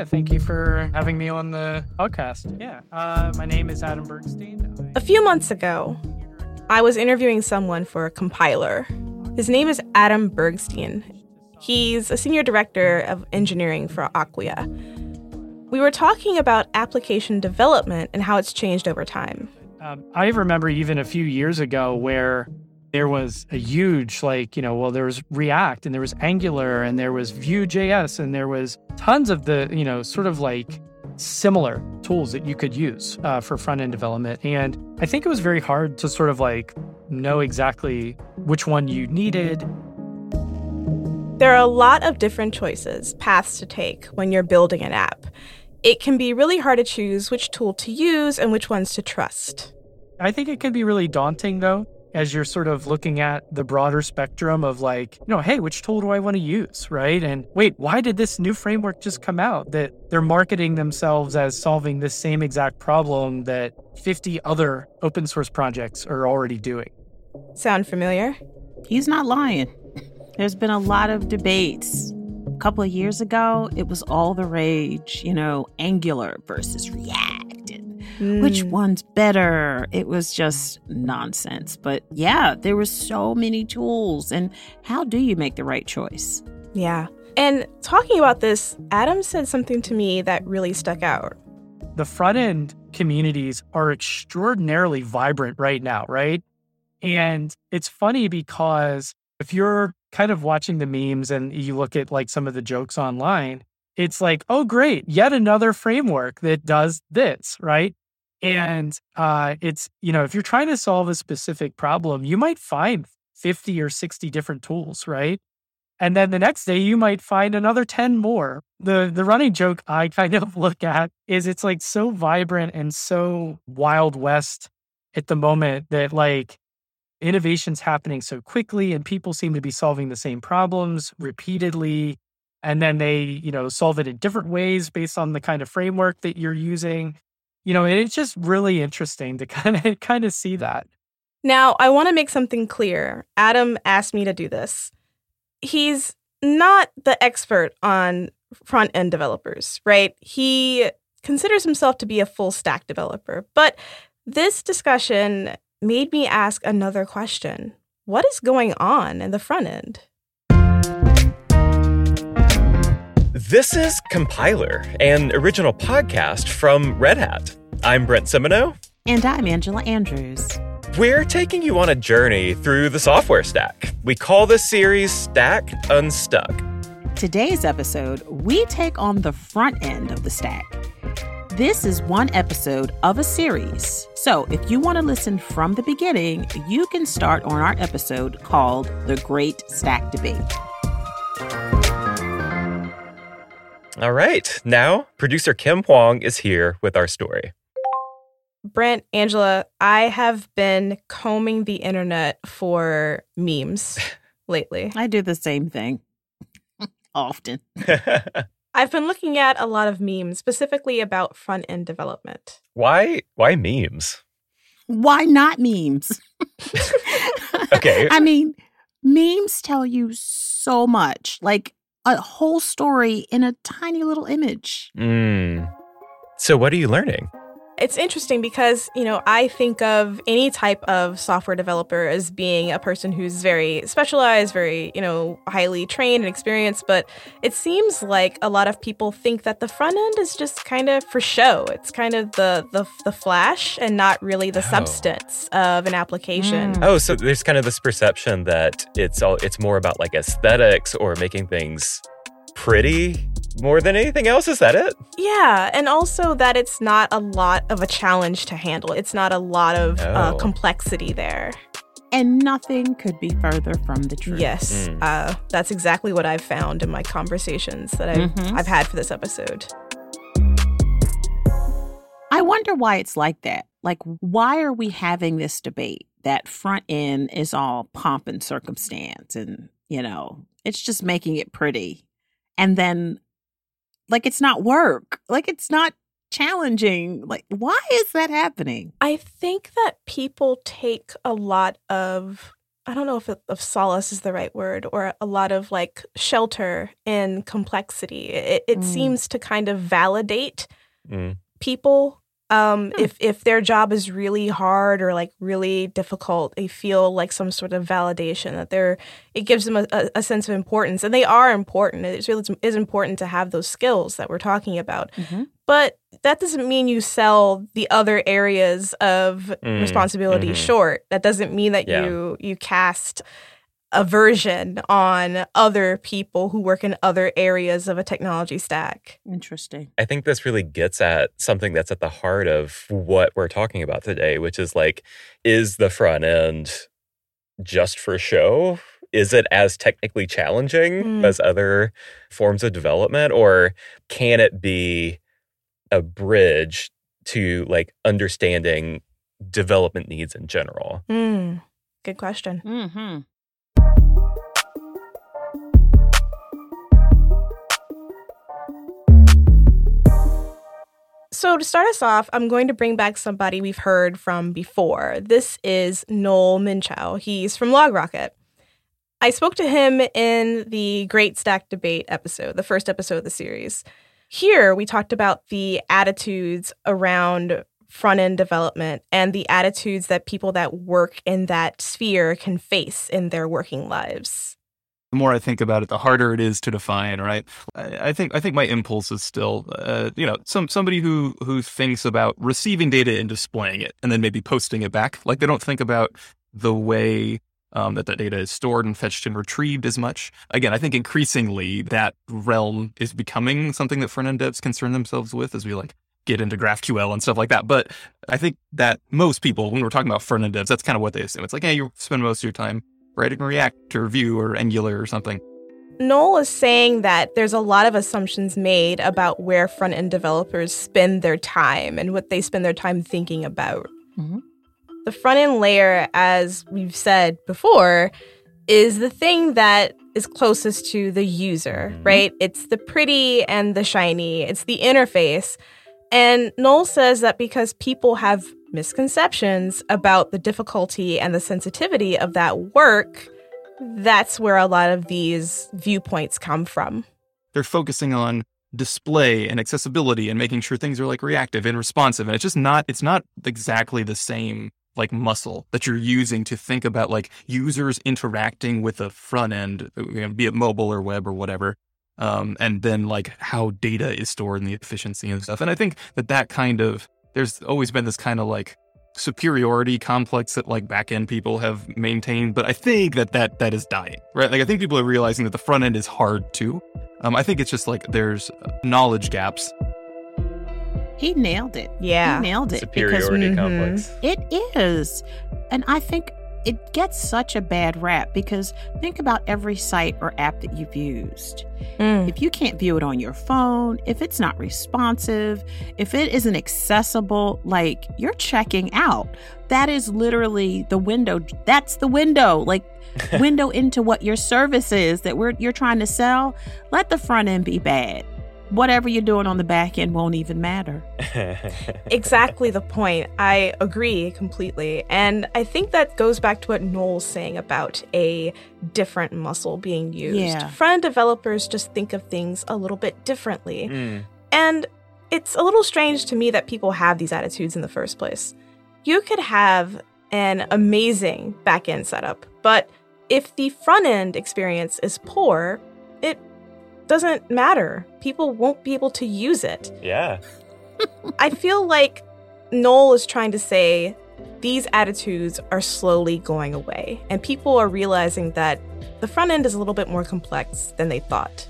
Yeah, thank you for having me on the podcast. Yeah, uh, my name is Adam Bergstein. A few months ago, I was interviewing someone for a compiler. His name is Adam Bergstein. He's a senior director of engineering for Acquia. We were talking about application development and how it's changed over time. Um, I remember even a few years ago where there was a huge, like, you know, well, there was React and there was Angular and there was Vue.js and there was tons of the, you know, sort of like similar tools that you could use uh, for front end development. And I think it was very hard to sort of like know exactly which one you needed. There are a lot of different choices, paths to take when you're building an app it can be really hard to choose which tool to use and which ones to trust. I think it can be really daunting though, as you're sort of looking at the broader spectrum of like, you know, hey, which tool do I want to use? Right. And wait, why did this new framework just come out that they're marketing themselves as solving the same exact problem that 50 other open source projects are already doing? Sound familiar? He's not lying. There's been a lot of debates A couple of years ago, it was all the rage, you know, Angular versus React and mm. which one's better. It was just nonsense. But yeah, there were so many tools. And how do you make the right choice? Yeah. And talking about this, Adam said something to me that really stuck out. The front end communities are extraordinarily vibrant right now, right? And it's funny because if you're kind of watching the memes and you look at like some of the jokes online, it's like, oh, great, yet another framework that does this, right? And uh, it's, you know, if you're trying to solve a specific problem, you might find 50 or 60 different tools, right? And then the next day you might find another 10 more. The the running joke I kind of look at is it's like so vibrant and so wild west at the moment that like innovation's happening so quickly and people seem to be solving the same problems repeatedly and then they you know solve it in different ways based on the kind of framework that you're using you know it's just really interesting to kind of kind of see that. Now i want to make something clear. Adam asked me to do this. He's not the expert on front end developers right? He considers himself to be a full stack developer but this discussion made me ask another question. What is going on in the front end? This is Compiler, an original podcast from Red Hat. I'm Brent Simoneaux. And I'm Angela Andrews. We're taking you on a journey through the software stack. We call this series Stack Unstuck. Today's episode, we take on the front end of the stack this is one episode of a series. So if you want to listen from the beginning, you can start on our episode called The Great Stack Debate. All right. Now, producer Kim Huang is here with our story. Brent, Angela, I have been combing the internet for memes lately. I do the same thing often. I've been looking at a lot of memes specifically about front end development. Why why memes? Why not memes? okay. I mean, memes tell you so much. Like a whole story in a tiny little image. Mm. So what are you learning? It's interesting because, you know, I think of any type of software developer as being a person who's very specialized, very, you know, highly trained and experienced. But it seems like a lot of people think that the front end is just kind of for show. It's kind of the the, the flash and not really the oh. substance of an application. Mm. Oh, so there's kind of this perception that it's all it's more about like aesthetics or making things pretty more than anything else. Is that it? Yeah. And also that it's not a lot of a challenge to handle, it's not a lot of uh, oh. uh, complexity there. And nothing could be further from the truth. Yes, mm. uh, that's exactly what I've found in my conversations that I've, mm-hmm. I've had for this episode. I wonder why it's like that. Like, why are we having this debate that front end is all pomp and circumstance and, you know, it's just making it pretty. And then like it's not work. Like it's not challenging. Like why is that happening? I think that people take a lot of I don't know if, it, if solace is the right word or a lot of like shelter in complexity. It, it Mm. seems to kind of validate Mm. people. Um, Hmm. if if their job is really hard or like really difficult, they feel like some sort of validation that they're. It gives them a, a, sense of importance, and they are important. It's really is important to have those skills that we're talking about. Mhm. But that doesn't mean you sell the other areas of Mm, responsibility mhm. short. That doesn't mean that Yeah. you you cast aversion on other people who work in other areas of a technology stack. Interesting. I think this really gets at something that's at the heart of what we're talking about today, which is like, is the front end just for show? Is it as technically challenging Mm. as other forms of development? Or can it be a bridge to like understanding development needs in general? Hmm. Good question. Mm-hmm. So, to start us off, I'm going to bring back somebody we've heard from before. This is Noel Minchow. He's from LogRocket. I spoke to him in the Great Stack Debate episode, the first episode of the series. Here, we talked about the attitudes around front end development and the attitudes that people that work in that sphere can face in their working lives. The more I think about it, the harder it is to define. Right? I, I think I think my impulse is still, uh, you know, some somebody who who thinks about receiving data and displaying it, and then maybe posting it back. Like they don't think about the way um, that that data is stored and fetched and retrieved as much. Again, I think increasingly that realm is becoming something that front end devs concern themselves with as we like get into GraphQL and stuff like that. But I think that most people, when we're talking about front end devs, that's kind of what they assume. It's like, hey, you spend most of your time writing React or Vue or Angular or something. Noel is saying that there's a lot of assumptions made about where front end developers spend their time and what they spend their time thinking about. Mhm. The front end layer, as we've said before, is the thing that is closest to the user, Mhm. right? It's the pretty and the shiny, it's the interface. And Noel says that because people have misconceptions about the difficulty and the sensitivity of that work, that's where a lot of these viewpoints come from. They're focusing on display and accessibility and making sure things are like reactive and responsive. And it's just not, it's not exactly the same like muscle that you're using to think about like users interacting with a front end, be it mobile or web or whatever. Um, and then like how data is stored and the efficiency and stuff. And I think that that kind of, there's always been this kind of like superiority complex that like back end people have maintained, but I think that that that is dying, right? Like I think people are realizing that the front end is hard too. Um, I think it's just like there's knowledge gaps. He nailed it. Yeah. He nailed it. Superiority mhm. complex. It is. And I think it gets such a bad rap because think about every site or app that you've used. Mm. If you can't view it on your phone, if it's not responsive, if it isn't accessible, like you're checking out. That is literally the window. That's the window. Like window into what your service is that we're you're trying to sell. Let the front end be bad. Whatever you're doing on the back end won't even matter. exactly the point. I agree completely. And I think that goes back to what Noel's saying about a different muscle being used. Yeah. Front end developers just think of things a little bit differently. Mm. And it's a little strange to me that people have these attitudes in the first place. You could have an amazing back end setup, but if the front end experience is poor, it doesn't matter. People won't be able to use it. Yeah. I feel like Noel is trying to say these attitudes are slowly going away, and people are realizing that the front end is a little bit more complex than they thought.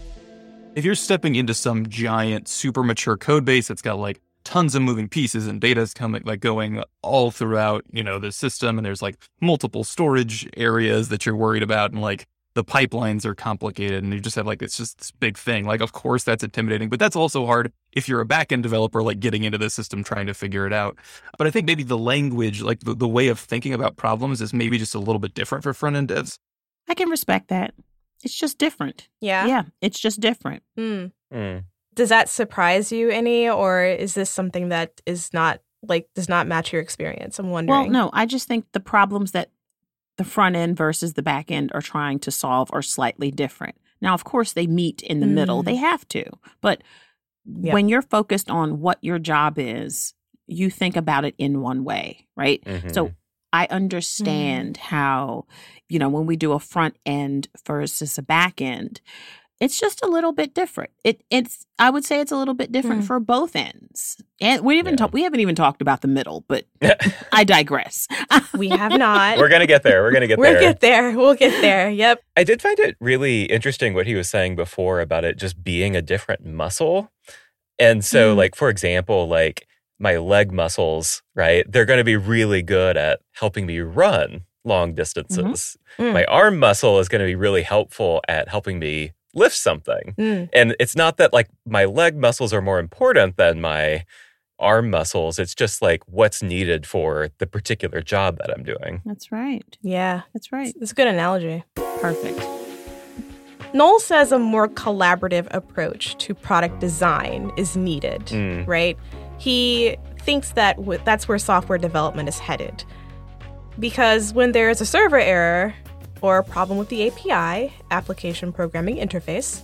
If you're stepping into some giant, super mature code base that's got like tons of moving pieces and data's coming like going all throughout, you know, the system and there's like multiple storage areas that you're worried about and like the pipelines are complicated and you just have like it's just this big thing. Like of course that's intimidating, but that's also hard if you're a backend developer like getting into the system trying to figure it out. But I think maybe the language, like the, the way of thinking about problems is maybe just a little bit different for front end devs. I can respect that. It's just different. Yeah. Yeah, it's just different. Hmm. Mm. Does that surprise you any, or is this something that is not like does not match your experience? I'm wondering. Well, no, I just think the problems that the front end versus the back end are trying to solve are slightly different. Now, of course, they meet in the mm. middle. They have to. But yep. when you're focused on what your job is, you think about it in one way, right? Mm-hmm. So I understand mm. how, you know, when we do a front end versus a back end, it's just a little bit different. It it's I would say it's a little bit different mm. for both ends. And we even yeah. talk, we haven't even talked about the middle, but I digress. we have not. We're gonna get there. We're gonna get we'll there. We'll get there. We'll get there. Yep. I did find it really interesting what he was saying before about it just being a different muscle. And so, mm. like for example, like my leg muscles, right? They're going to be really good at helping me run long mm-hmm. distances. Mm-hmm. Mm. My arm muscle is going to be really helpful at helping me lift something. Mm. And it's not that like my leg muscles are more important than my arm muscles. It's just like what's needed for the particular job that I'm doing. That's right. Yeah. That's right. It's a good analogy. Perfect. Noel says a more collaborative approach to product design is needed, mm. right? He thinks that w- that's where software development is headed. Because when there's a server error, or a problem with the API, application programming interface,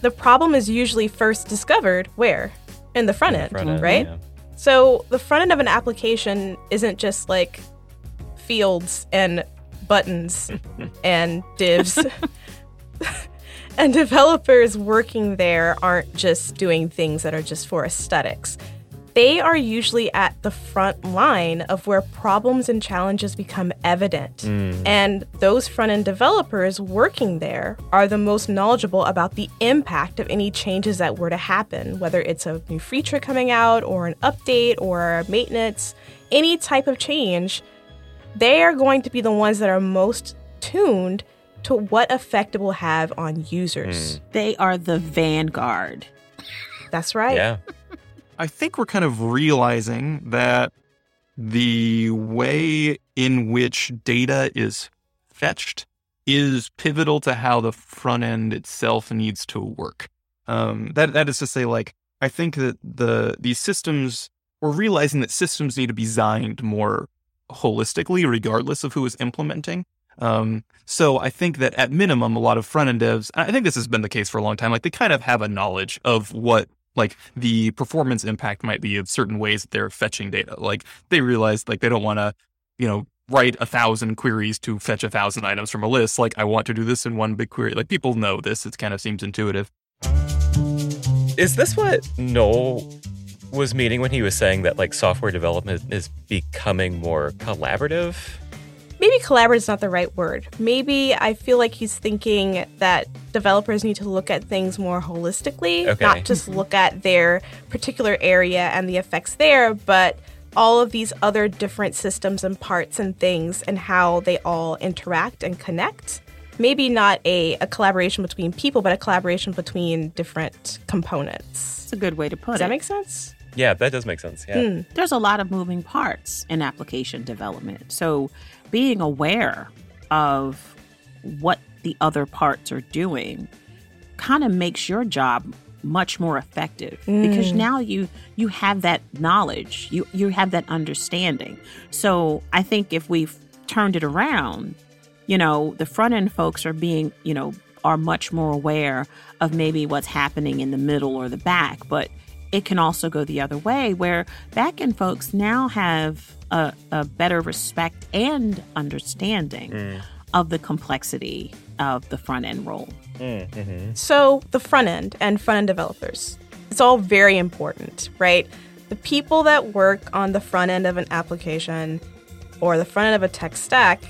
the problem is usually first discovered where? In the front, in end, front end, right? Yeah. So the front end of an application isn't just like fields and buttons and divs. and developers working there aren't just doing things that are just for aesthetics they are usually at the front line of where problems and challenges become evident. Mm. And those front end developers working there are the most knowledgeable about the impact of any changes that were to happen, whether it's a new feature coming out or an update or maintenance, any type of change. They are going to be the ones that are most tuned to what effect it will have on users. Mm. They are the vanguard. That's right. Yeah. I think we're kind of realizing that the way in which data is fetched is pivotal to how the front end itself needs to work. Um, that that is to say, like I think that the these systems we're realizing that systems need to be designed more holistically, regardless of who is implementing. Um, so I think that at minimum, a lot of front end devs, I think this has been the case for a long time, like they kind of have a knowledge of what like the performance impact might be of certain ways that they're fetching data. Like they realize like they don't want to, you know, write a thousand queries to fetch a thousand items from a list. Like I want to do this in one big query. Like people know this. It kind of seems intuitive. Is this what Noel was meaning when he was saying that like software development is becoming more collaborative? Maybe collaborate is not the right word. Maybe I feel like he's thinking that developers need to look at things more holistically, okay. not just look at their particular area and the effects there, but all of these other different systems and parts and things and how they all interact and connect. Maybe not a, a collaboration between people, but a collaboration between different components. It's a good way to put Does it. Does that make sense? Yeah, that does make sense. Yeah. Mm. There's a lot of moving parts in application development. So being aware of what the other parts are doing kind of makes your job much more effective mm. because now you you have that knowledge you you have that understanding so i think if we've turned it around you know the front end folks are being you know are much more aware of maybe what's happening in the middle or the back but it can also go the other way where back end folks now have a, a better respect and understanding mm. of the complexity of the front end role. Mm-hmm. So, the front end and front end developers, it's all very important, right? The people that work on the front end of an application or the front end of a tech stack,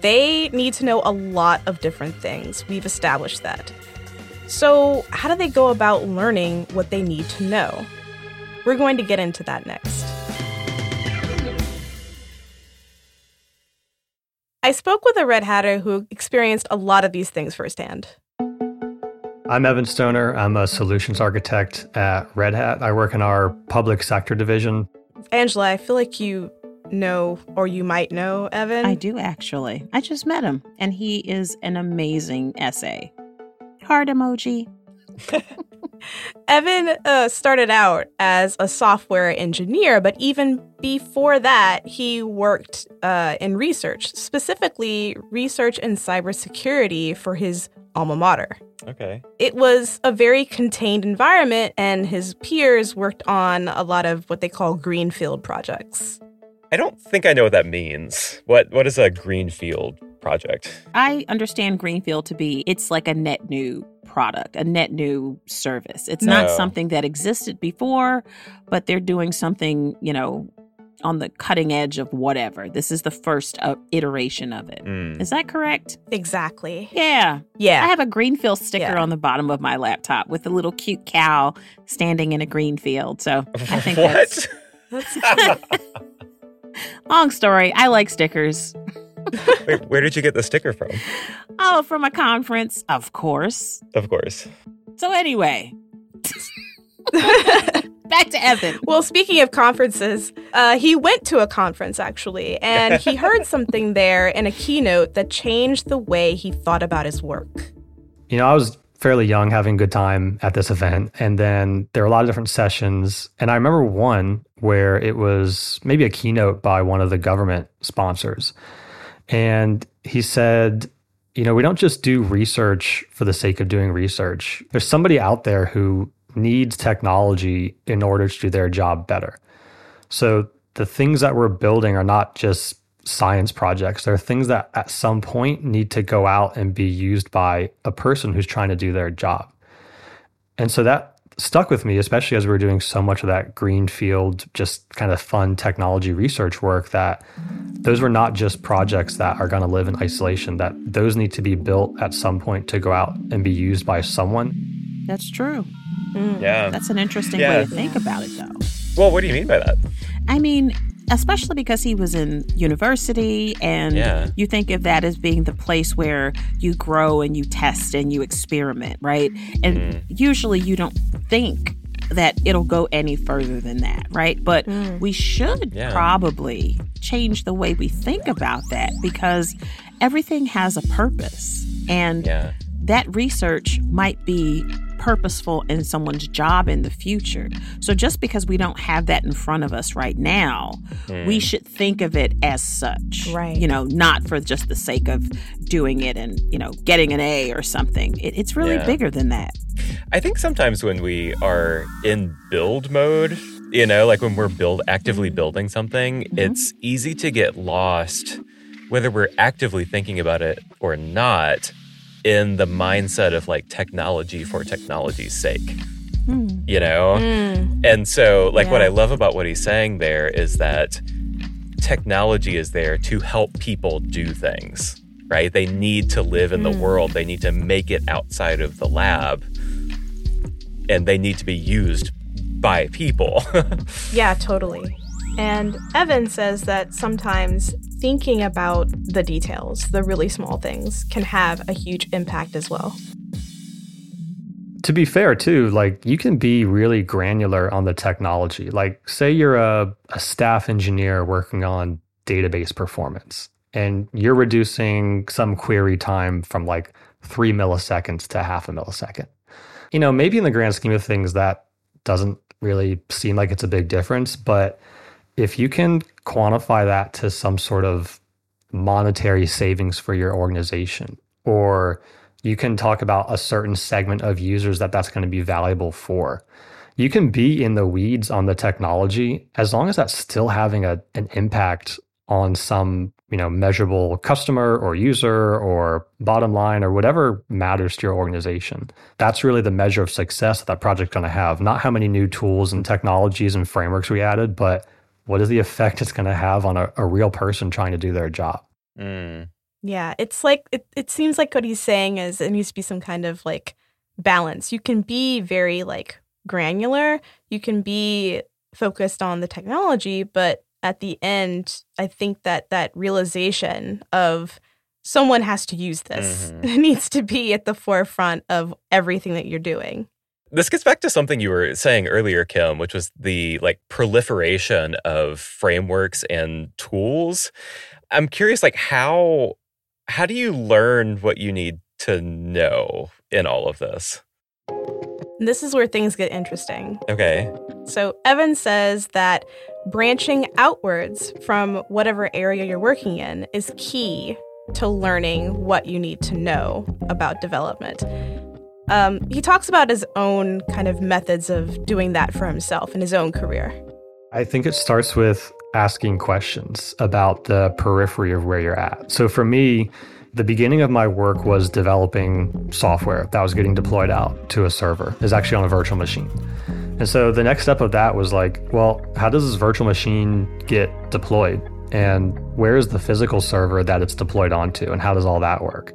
they need to know a lot of different things. We've established that. So, how do they go about learning what they need to know? We're going to get into that next. I spoke with a Red Hatter who experienced a lot of these things firsthand. I'm Evan Stoner. I'm a solutions architect at Red Hat. I work in our public sector division. Angela, I feel like you know or you might know Evan. I do actually. I just met him and he is an amazing SA. Heart emoji. Evan uh, started out as a software engineer, but even before that, he worked uh, in research, specifically research in cybersecurity for his alma mater. Okay. It was a very contained environment, and his peers worked on a lot of what they call greenfield projects. I don't think I know what that means. What What is a greenfield project? I understand Greenfield to be it's like a net new product, a net new service. It's not something that existed before, but they're doing something, you know, on the cutting edge of whatever. This is the first uh, iteration of it. Mm. Is that correct? Exactly. Yeah. Yeah. I have a Greenfield sticker Yeah. on the bottom of my laptop with a little cute cow standing in a green field. So I think that's what? long story. I like stickers. Wait, where did you get the sticker from? Oh, from a conference, of course. Of course. So anyway, back to Evan. Well, speaking of conferences, uh, he went to a conference actually, and he heard something there in a keynote that changed the way he thought about his work. You know, I was fairly young, having a good time at this event. And then there were a lot of different sessions. And I remember one where it was maybe a keynote by one of the government sponsors. And he said, you know, we don't just do research for the sake of doing research. There's somebody out there who needs technology in order to do their job better. So the things that we're building are not just science projects. They're things that at some point need to go out and be used by a person who's trying to do their job. And so that stuck with me, especially as we were doing so much of that greenfield, just kind of fun technology research work, that those were not just projects that are going to live in isolation, that those need to be built at some point to go out and be used by someone. That's true. Yeah. That's an interesting Yeah. way to think about it, though. Well, what do you mean by that? I mean, especially because he was in university, and Yeah. you think of that as being the place where you grow and you test and you experiment, right? And Mm-hmm. usually you don't think that it'll go any further than that, right? But mm. we should Yeah. probably change the way we think about that because everything has a purpose. And Yeah. that research might be purposeful in someone's job in the future. So just because we don't have that in front of us right now, we mm. should think of it as such. Right. You know, not for just the sake of doing it and, you know, getting an A or something. It, it's really Yeah. bigger than that. I think sometimes when we are in build mode, you know, like when we're build actively mm-hmm. building something, mm-hmm. it's easy to get lost whether we're actively thinking about it or not in the mindset of like technology for technology's sake. Hmm. You know? Hmm. And so like what I love about what he's saying there is that technology is there to help people do things. Right? They need to live in the hmm. world. They need to make it outside of the lab and they need to be used by people. Yeah, totally. And Evan says that sometimes thinking about the details, the really small things, can have a huge impact as well. to be fair too like you can be really granular on the technology like say you're a, a staff engineer working on database performance and you're reducing some query time from like three milliseconds to half a millisecond you know maybe in the grand scheme of things that doesn't really seem like it's a big difference but if you can quantify that to some sort of monetary savings for your organization or you can talk about a certain segment of users that that's going to be valuable for you can be in the weeds on the technology as long as that's still having a, an impact on some you know measurable customer or user or bottom line or whatever matters to your organization that's really the measure of success that that project's going to have not how many new tools and technologies and frameworks we added but what is the effect it's going to have on a, a real person trying to do their job Mm. Yeah, it's like it, it seems like what he's saying is it needs to be some kind of like balance. You can be very like granular, you can be focused on the technology, but at the end, I think that that realization of someone has to use this Mhm. needs to be at the forefront of everything that you're doing. This gets back to something you were saying earlier, Kim, which was the like proliferation of frameworks and tools. I'm curious, like how how do you learn what you need to know in all of this? And this is where things get interesting. Okay. So, Evan says that branching outwards from whatever area you're working in is key to learning what you need to know about development. Um, he talks about his own kind of methods of doing that for himself in his own career. I think it starts with asking questions about the periphery of where you're at. So for me, the beginning of my work was developing software that was getting deployed out to a server. It's actually on a virtual machine. And so the next step of that was like, well, how does this virtual machine get deployed? And where is the physical server that it's deployed onto? And how does all that work?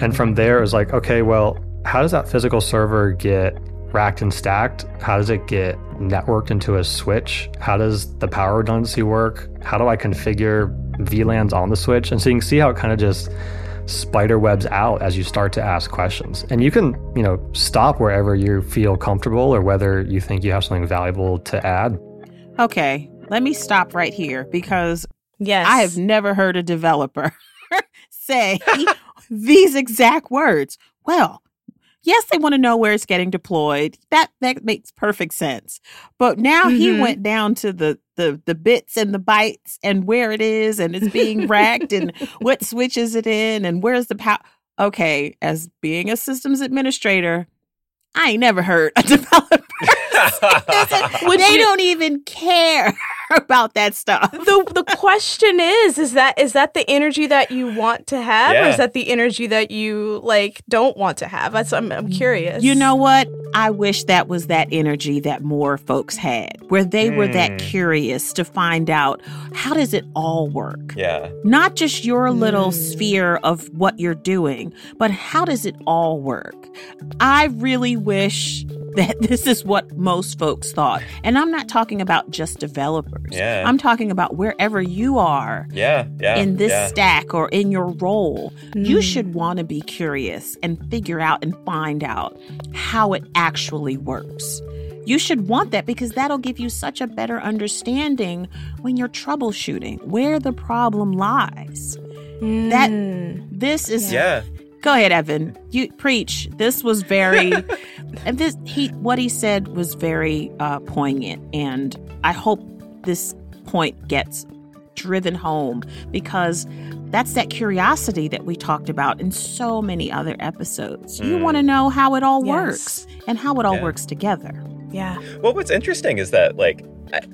And from there, it was like, okay, well, how does that physical server get racked and stacked? How does it get networked into a switch? How does the power redundancy work? How do I configure VLANs on the switch? And so you can see how it kind of just spider webs out as you start to ask questions. And you can, you know, stop wherever you feel comfortable or whether you think you have something valuable to add. Okay, let me stop right here because Yes. I have never heard a developer say these exact words. Well, yes, they want to know where it's getting deployed. That that makes perfect sense. But now he Mhm. went down to the the the bits and the bytes and where it is and it's being racked and what switch is it in and where's the power. Okay, as being a systems administrator, I ain't never heard a developer. They don't even care about that stuff. the the question is is that is that the energy that you want to have or is that the energy that you like don't want to have that's i'm, I'm curious You know what? I wish that was that energy that more folks had, where they were that Mm. curious to find out how does it all work? yeah. Not just your little Mm. sphere of what you're doing, but how does it all work? I really wish that this is what most folks thought. And I'm not talking about just developers. Yeah. I'm talking about wherever you are Yeah. Yeah. in this yeah. stack or in your role, you Mm. should want to be curious and figure out and find out how it actually works. You should want that because that'll give you such a better understanding when you're troubleshooting where the problem lies. that- Mm. This is Yeah. Go ahead, Evan. You preach. This was very, and this he what he said was very uh, poignant, and I hope this point gets driven home because that's that curiosity that we talked about in so many other episodes. You Mm. want to know how it all Yes. works and how it all Yeah. works together. Yeah Well, what's interesting is that, like,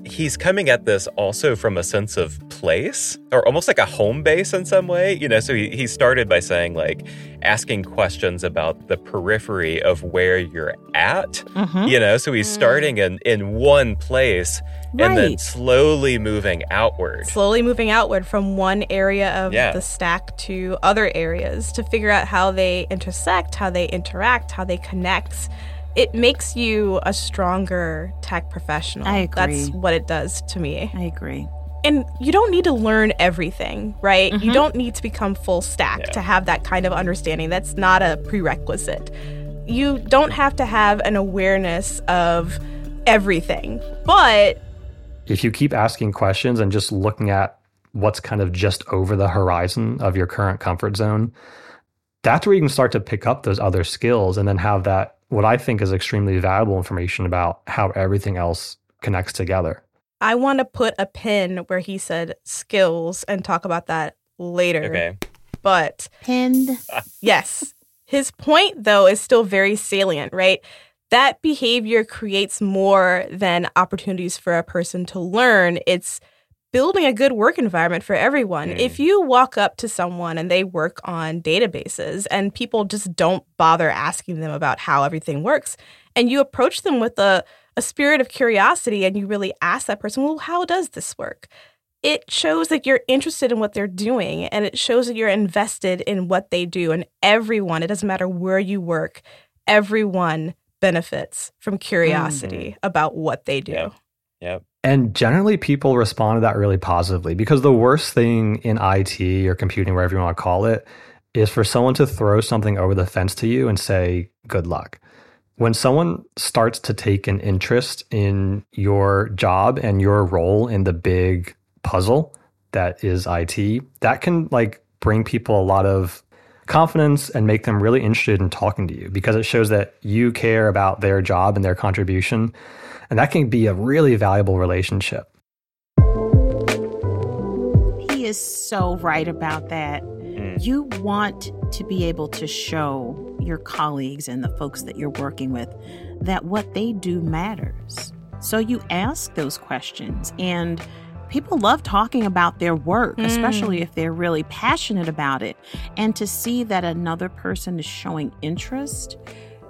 he's coming at this also from a sense of place or almost like a home base in some way. You know, so he, he started by saying, like, asking questions about the periphery of where you're at. Mhm. You know, so he's Mm. starting in, in one place and then slowly moving outward. slowly moving outward from one area of Yeah. the stack to other areas to figure out how they intersect how they interact how they connect it makes you a stronger tech professional I agree. that's what it does to me I agree. and you don't need to learn everything, right? You Mhm. don't need to become full stack Yeah. to have that kind of understanding. That's not a prerequisite. You don't have to have an awareness of everything, but If you keep asking questions and just looking at what's kind of just over the horizon of your current comfort zone, that's where you can start to pick up those other skills and then have that, what I think is extremely valuable information about how everything else connects together. I want to put a pin where he said skills and talk about that later. Okay. But Pinned. Yes. His point, though, is still very salient, right? That behavior creates more than opportunities for a person to learn. It's building a good work environment for everyone. Mm. If you walk up to someone and they work on databases and people just don't bother asking them about how everything works, and you approach them with a, a spirit of curiosity and you really ask that person, well, how does this work? it shows that you're interested in what they're doing and it shows that you're invested in what they do. And everyone, it doesn't matter where you work, everyone benefits from curiosity about what they do. Yeah. Yep. And generally, people respond to that really positively because the worst thing in IT or computing, wherever you want to call it, is for someone to throw something over the fence to you and say, good luck. When someone starts to take an interest in your job and your role in the big puzzle that is IT, that can like bring people a lot of confidence and make them really interested in talking to you because it shows that you care about their job and their contribution. And that can be a really valuable relationship. He is so right about that. Mm. You want to be able to show your colleagues and the folks that you're working with that what they do matters. So you ask those questions and people love talking about their work, Mm. especially if they're really passionate about it. And to see that another person is showing interest,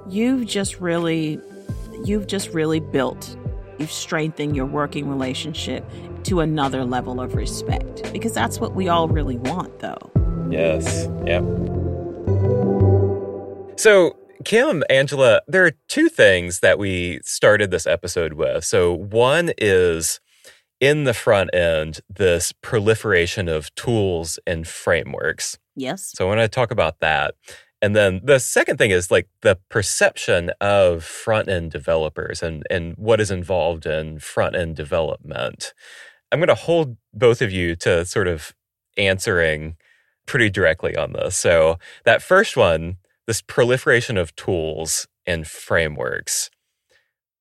you've just really you've just really built you've strengthened your working relationship to another level of respect because that's what we all really want though. Yes. Yep. So, Kim, Angela, there are two things that we started this episode with. So, one is in the front end, this proliferation of tools and frameworks. Yes. So, I want to talk about that. And then the second thing is like the perception of front end developers and, and what is involved in front end development. I'm going to hold both of you to sort of answering pretty directly on this. So, that first one, this proliferation of tools and frameworks,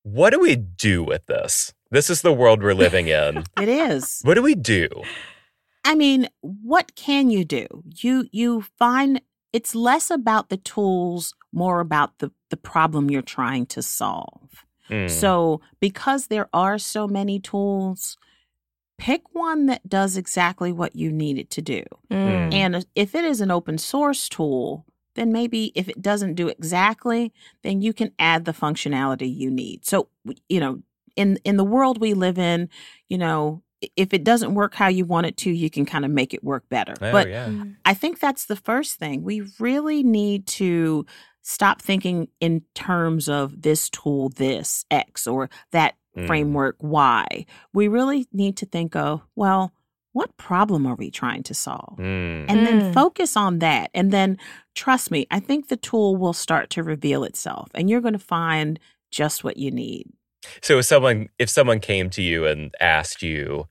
what do we do with this? This is the world we're living in. It is. what do we do? I mean, what can you do? You you find it's less about the tools, more about the the problem you're trying to solve. Mm, So, because there are so many tools, pick one that does exactly what you need it to do. Mm. And if it is an open source tool, then maybe if it doesn't do exactly, then you can add the functionality you need. So, you know, in in the world we live in, you know, if it doesn't work how you want it to, you can kind of make it work better. oh, but yeah. Mm. I think that's the first thing. We really need to stop thinking in terms of this tool, this X, or that Mm. framework Y. We really need to think of, well, what problem are we trying to solve? Mm. And then Mm. focus on that. And then trust me, I think the tool will start to reveal itself and you're going to find just what you need. So if someone if someone came to you and asked you,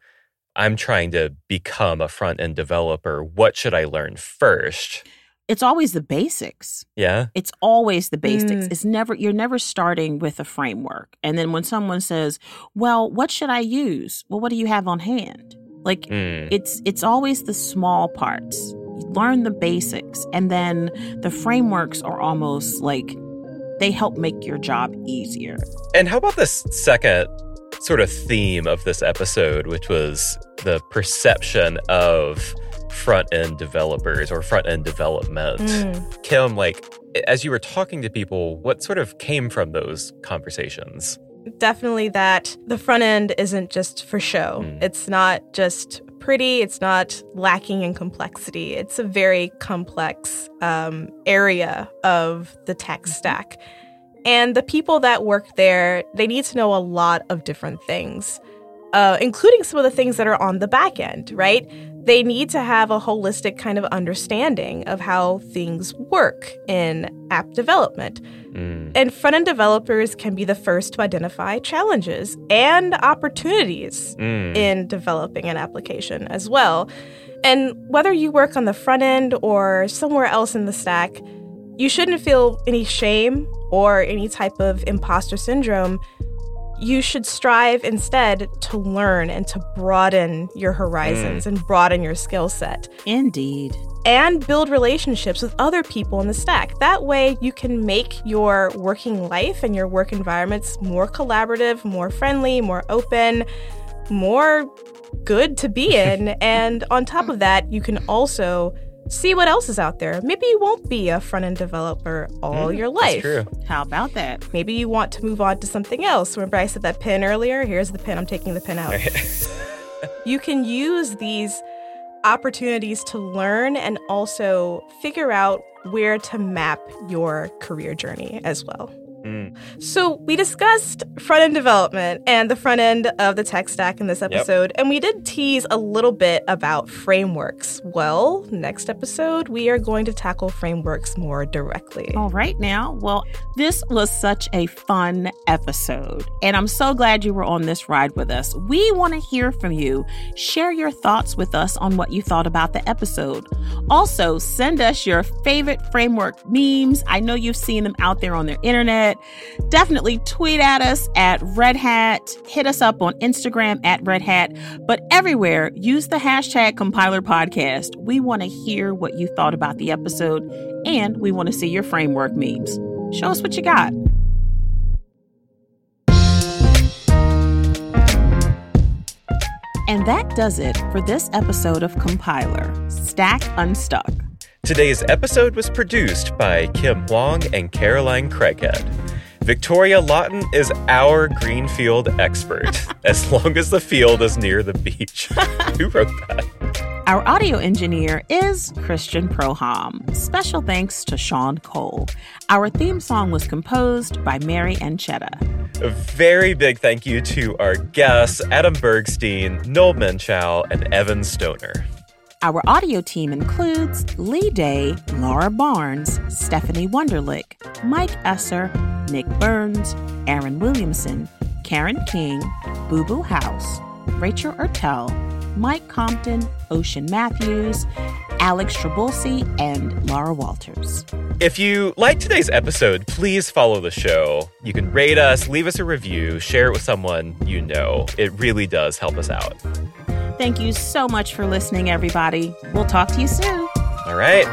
I'm trying to become a front end developer, what should I learn first? It's always the basics. Yeah. It's always the basics. Mm. It's never you're never starting with a framework. And then when someone says, "Well, what should I use?" Well, what do you have on hand? Like Mm. it's it's always the small parts. You learn the basics and then the frameworks are almost like they help make your job easier. And how about this second sort of theme of this episode, which was the perception of front end developers or front end development? Mm. Kim, like as you were talking to people, what sort of came from those conversations? definitely that the front end isn't just for show. Mm. It's not just pretty, it's not lacking in complexity. It's a very complex um, area of the tech stack. And the people that work there, they need to know a lot of different things, uh, including some of the things that are on the back end, right? They need to have a holistic kind of understanding of how things work in app development. Mm. And front end developers can be the first to identify challenges and opportunities Mm. in developing an application as well. And whether you work on the front end or somewhere else in the stack, you shouldn't feel any shame or any type of imposter syndrome. You should strive instead to learn and to broaden your horizons mm. and broaden your skill set Indeed. and build relationships with other people in the stack. That way, you can make your working life and your work environments more collaborative, more friendly, more open, more good to be in. and on top of that, you can also see what else is out there. Maybe you won't be a front end developer all Mm, your that's life. true. How about that? Maybe you want to move on to something else. Remember, I said that pin earlier? Here's the pin. I'm taking the pin out. you can use these opportunities to learn and also figure out where to map your career journey as well. Mm. So, we discussed front end development and the front end of the tech stack in this episode, and we did tease a little bit about frameworks. Well, next episode, we are going to tackle frameworks more directly. All right, now. Well, this was such a fun episode, and I'm so glad you were on this ride with us. We want to hear from you. Share your thoughts with us on what you thought about the episode. Also, send us your favorite framework memes. I know you've seen them out there on the internet. Definitely tweet at us at Red Hat, hit us up on Instagram at Red Hat, but everywhere, use the hashtag compiler podcast. We want to hear what you thought about the episode, and we want to see your framework memes. Show us what you got. And that does it for this episode of Compiler Stack Unstuck. Today's episode was produced by Kim Huang and Caroline Craighead. Victoria Lawton is our greenfield expert, as long as the field is near the beach. Who wrote that? Our audio engineer is Christian Proham. Special thanks to Sean Cole. Our theme song was composed by Mary Anchetta. A very big thank you to our guests, Adam Bergstein, Noel Menchow, and Evan Stoner. Our audio team includes Lee Day, Laura Barnes, Stephanie Wunderlich, Mike Esser, Nick Burns, Aaron Williamson, Karen King, Boo Boo House, Rachel Ertel, Mike Compton, Ocean Matthews, Alex Trabulsi, and Laura Walters. If you like today's episode, please follow the show. You can rate us, leave us a review, share it with someone you know. It really does help us out. Thank you so much for listening, everybody. We'll talk to you soon. All right.